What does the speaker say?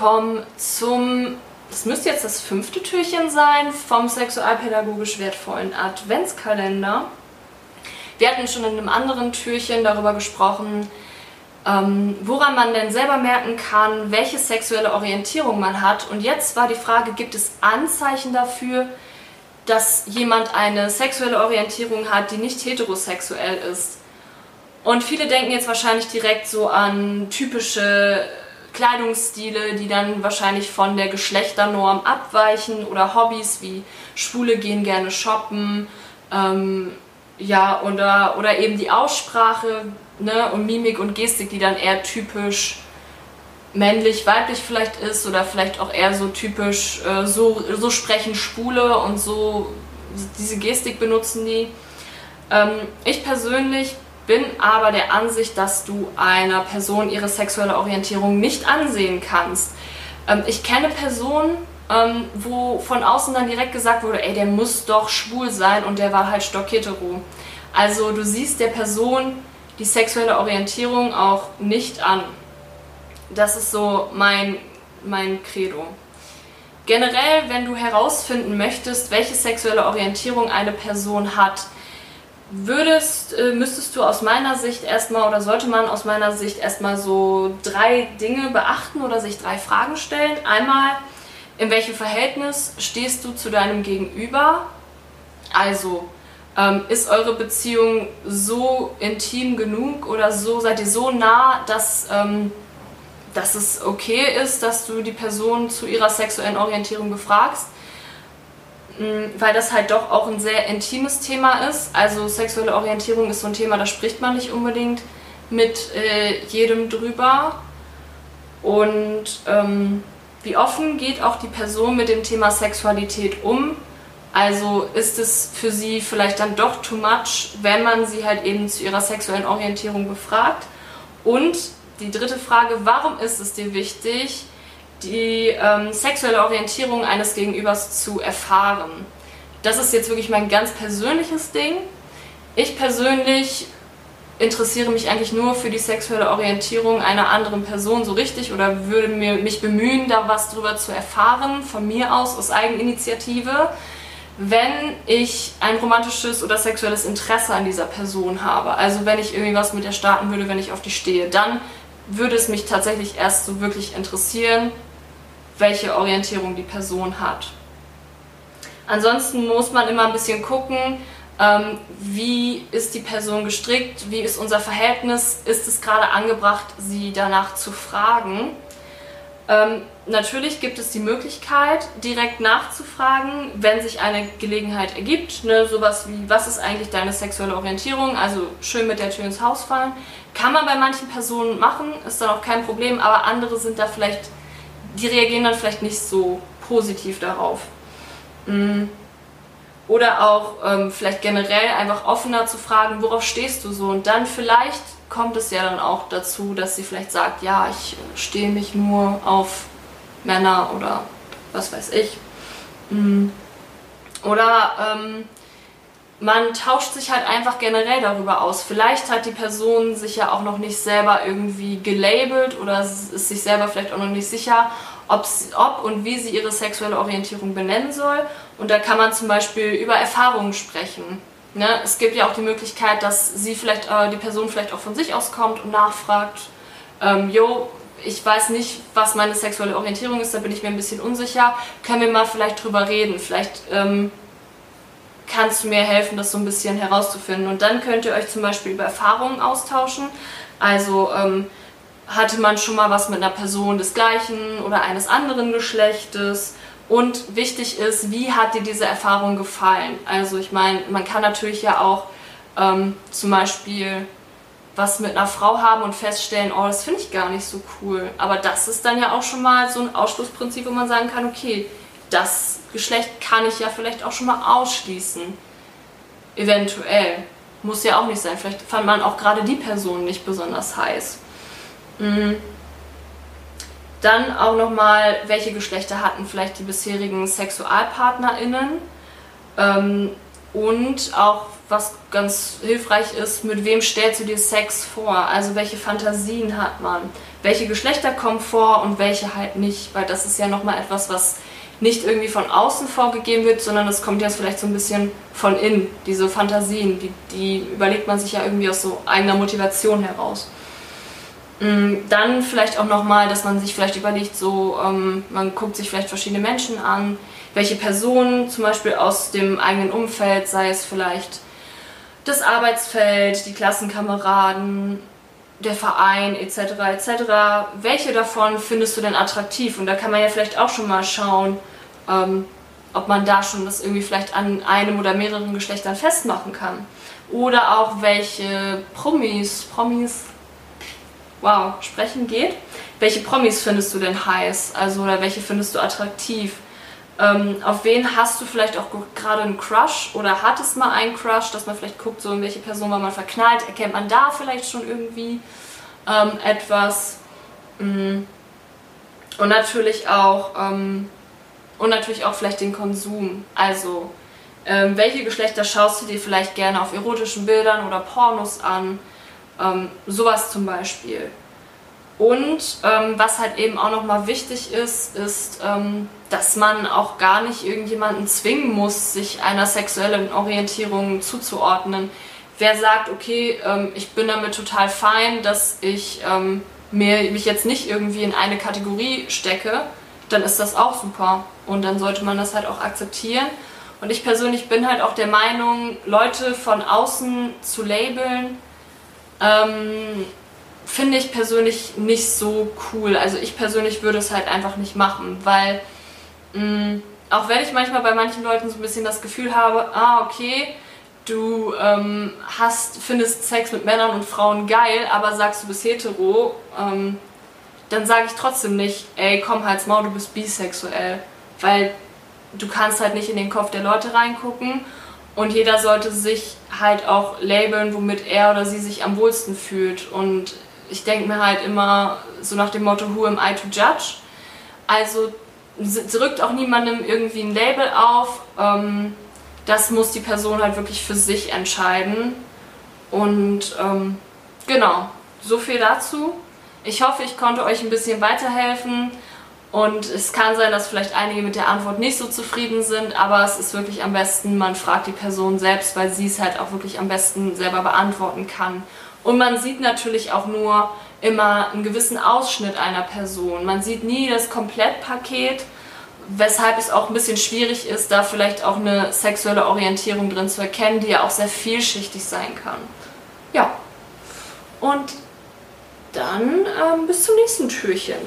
gekommen zum, das müsste jetzt das fünfte Türchen sein, vom sexualpädagogisch wertvollen Adventskalender. Wir hatten schon in einem anderen Türchen darüber gesprochen, ähm, woran man denn selber merken kann, welche sexuelle Orientierung man hat. Und jetzt war die Frage, gibt es Anzeichen dafür, dass jemand eine sexuelle Orientierung hat, die nicht heterosexuell ist? Und viele denken jetzt wahrscheinlich direkt so an typische Kleidungsstile, die dann wahrscheinlich von der Geschlechternorm abweichen oder Hobbys wie Schwule gehen gerne shoppen, ähm, ja, oder, oder eben die Aussprache ne, und Mimik und Gestik, die dann eher typisch männlich, weiblich vielleicht ist oder vielleicht auch eher so typisch, äh, so, so sprechen Spule und so diese Gestik benutzen die. Ähm, ich persönlich bin aber der Ansicht, dass du einer Person ihre sexuelle Orientierung nicht ansehen kannst. Ähm, ich kenne Personen, ähm, wo von außen dann direkt gesagt wurde, ey, der muss doch schwul sein und der war halt stockhetero. Also du siehst der Person die sexuelle Orientierung auch nicht an. Das ist so mein, mein Credo. Generell, wenn du herausfinden möchtest, welche sexuelle Orientierung eine Person hat, würdest, äh, müsstest du aus meiner Sicht erstmal oder sollte man aus meiner Sicht erstmal so drei Dinge beachten oder sich drei Fragen stellen. Einmal, in welchem Verhältnis stehst du zu deinem Gegenüber? Also, ähm, ist eure Beziehung so intim genug oder so, seid ihr so nah, dass, ähm, dass es okay ist, dass du die Person zu ihrer sexuellen Orientierung befragst? Mm, weil das halt doch auch ein sehr intimes Thema ist. Also sexuelle Orientierung ist so ein Thema, da spricht man nicht unbedingt mit äh, jedem drüber. Und ähm, wie offen geht auch die Person mit dem Thema Sexualität um? Also ist es für sie vielleicht dann doch too much, wenn man sie halt eben zu ihrer sexuellen Orientierung befragt? Und die dritte Frage, warum ist es dir wichtig, die ähm, sexuelle Orientierung eines Gegenübers zu erfahren? Das ist jetzt wirklich mein ganz persönliches Ding. Ich persönlich interessiere mich eigentlich nur für die sexuelle Orientierung einer anderen Person so richtig oder würde mir, mich bemühen, da was drüber zu erfahren, von mir aus, aus Eigeninitiative wenn ich ein romantisches oder sexuelles Interesse an dieser Person habe. Also wenn ich irgendwie was mit ihr starten würde, wenn ich auf die stehe, dann würde es mich tatsächlich erst so wirklich interessieren, welche Orientierung die Person hat. Ansonsten muss man immer ein bisschen gucken, ähm, wie ist die Person gestrickt, wie ist unser Verhältnis, ist es gerade angebracht, sie danach zu fragen. Ähm, natürlich gibt es die Möglichkeit, direkt nachzufragen, wenn sich eine Gelegenheit ergibt. Ne, sowas wie, was ist eigentlich deine sexuelle Orientierung? Also schön mit der Tür ins Haus fallen. Kann man bei manchen Personen machen, ist dann auch kein Problem, aber andere sind da vielleicht, die reagieren dann vielleicht nicht so positiv darauf. Mm. Oder auch ähm, vielleicht generell einfach offener zu fragen, worauf stehst du so? Und dann vielleicht kommt es ja dann auch dazu, dass sie vielleicht sagt, ja, ich stehe mich nur auf Männer oder was weiß ich. Mm. Oder ähm, man tauscht sich halt einfach generell darüber aus. Vielleicht hat die Person sich ja auch noch nicht selber irgendwie gelabelt oder ist sich selber vielleicht auch noch nicht sicher, ob und wie sie ihre sexuelle Orientierung benennen soll. Und da kann man zum Beispiel über Erfahrungen sprechen. Ne? Es gibt ja auch die Möglichkeit, dass sie vielleicht, äh, die Person vielleicht auch von sich aus kommt und nachfragt, ähm, yo, ich weiß nicht, was meine sexuelle Orientierung ist, da bin ich mir ein bisschen unsicher. Können wir mal vielleicht drüber reden? Vielleicht ähm, kannst du mir helfen, das so ein bisschen herauszufinden. Und dann könnt ihr euch zum Beispiel über Erfahrungen austauschen. Also ähm, hatte man schon mal was mit einer Person des gleichen oder eines anderen Geschlechtes? Und wichtig ist, wie hat dir diese Erfahrung gefallen? Also ich meine, man kann natürlich ja auch ähm, zum Beispiel was mit einer Frau haben und feststellen, oh, das finde ich gar nicht so cool. Aber das ist dann ja auch schon mal so ein Ausschlussprinzip, wo man sagen kann, okay, das Geschlecht kann ich ja vielleicht auch schon mal ausschließen. Eventuell. Muss ja auch nicht sein. Vielleicht fand man auch gerade die Person nicht besonders heiß. Mhm. Dann auch nochmal, welche Geschlechter hatten vielleicht die bisherigen SexualpartnerInnen? Ähm, und auch was ganz hilfreich ist, mit wem stellst du dir Sex vor? Also welche Fantasien hat man? Welche Geschlechter kommen vor und welche halt nicht? Weil das ist ja nochmal etwas, was nicht irgendwie von außen vorgegeben wird, sondern es kommt jetzt vielleicht so ein bisschen von innen, diese Fantasien, die, die überlegt man sich ja irgendwie aus so eigener Motivation heraus. Mm, dann vielleicht auch nochmal, dass man sich vielleicht überlegt, so, ähm, man guckt sich vielleicht verschiedene Menschen an, welche Personen zum Beispiel aus dem eigenen Umfeld, sei es vielleicht das Arbeitsfeld, die Klassenkameraden, der Verein etc. etc. Welche davon findest du denn attraktiv? Und da kann man ja vielleicht auch schon mal schauen, ähm, ob man da schon das irgendwie vielleicht an einem oder mehreren Geschlechtern festmachen kann. Oder auch welche Promis, Promis, wow, sprechen geht. Welche Promis findest du denn heiß? Also oder welche findest du attraktiv? Ähm, auf wen hast du vielleicht auch gerade einen Crush oder hattest mal einen Crush, dass man vielleicht guckt, so in welche Person war man verknallt, erkennt man da vielleicht schon irgendwie ähm, etwas. Mm. Und natürlich auch ähm, und natürlich auch vielleicht den Konsum. Also ähm, welche Geschlechter schaust du dir vielleicht gerne auf erotischen Bildern oder Pornos an? Ähm, sowas zum Beispiel. Und ähm, was halt eben auch nochmal wichtig ist, ist, ähm, dass man auch gar nicht irgendjemanden zwingen muss, sich einer sexuellen Orientierung zuzuordnen. Wer sagt, okay, ähm, ich bin damit total fein, dass ich ähm, mir, mich jetzt nicht irgendwie in eine Kategorie stecke, dann ist das auch super. Und dann sollte man das halt auch akzeptieren. Und ich persönlich bin halt auch der Meinung, Leute von außen zu labeln, ähm, finde ich persönlich nicht so cool. Also ich persönlich würde es halt einfach nicht machen, weil mh, mm, auch wenn ich manchmal bei manchen Leuten so ein bisschen das Gefühl habe, ah okay, du ähm, hast, findest Sex mit Männern und Frauen geil, aber sagst du bist hetero, ähm, dann sage ich trotzdem nicht, ey komm halt's Maul, du bist bisexuell, weil du kannst halt nicht in den Kopf der Leute reingucken und jeder sollte sich halt auch labeln, womit er oder sie sich am wohlsten fühlt und ich denke mir halt immer so nach dem Motto, who am I to judge? Also drückt auch niemandem irgendwie ein Label auf. Ähm, das muss die Person halt wirklich für sich entscheiden. Und ähm, genau, so viel dazu. Ich hoffe, ich konnte euch ein bisschen weiterhelfen. Und es kann sein, dass vielleicht einige mit der Antwort nicht so zufrieden sind, aber es ist wirklich am besten, man fragt die Person selbst, weil sie es halt auch wirklich am besten selber beantworten kann. Und man sieht natürlich auch nur immer einen gewissen Ausschnitt einer Person. Man sieht nie das Komplettpaket, weshalb es auch ein bisschen schwierig ist, da vielleicht auch eine sexuelle Orientierung drin zu erkennen, die ja auch sehr vielschichtig sein kann. Ja. Und dann ähm, bis zum nächsten Türchen.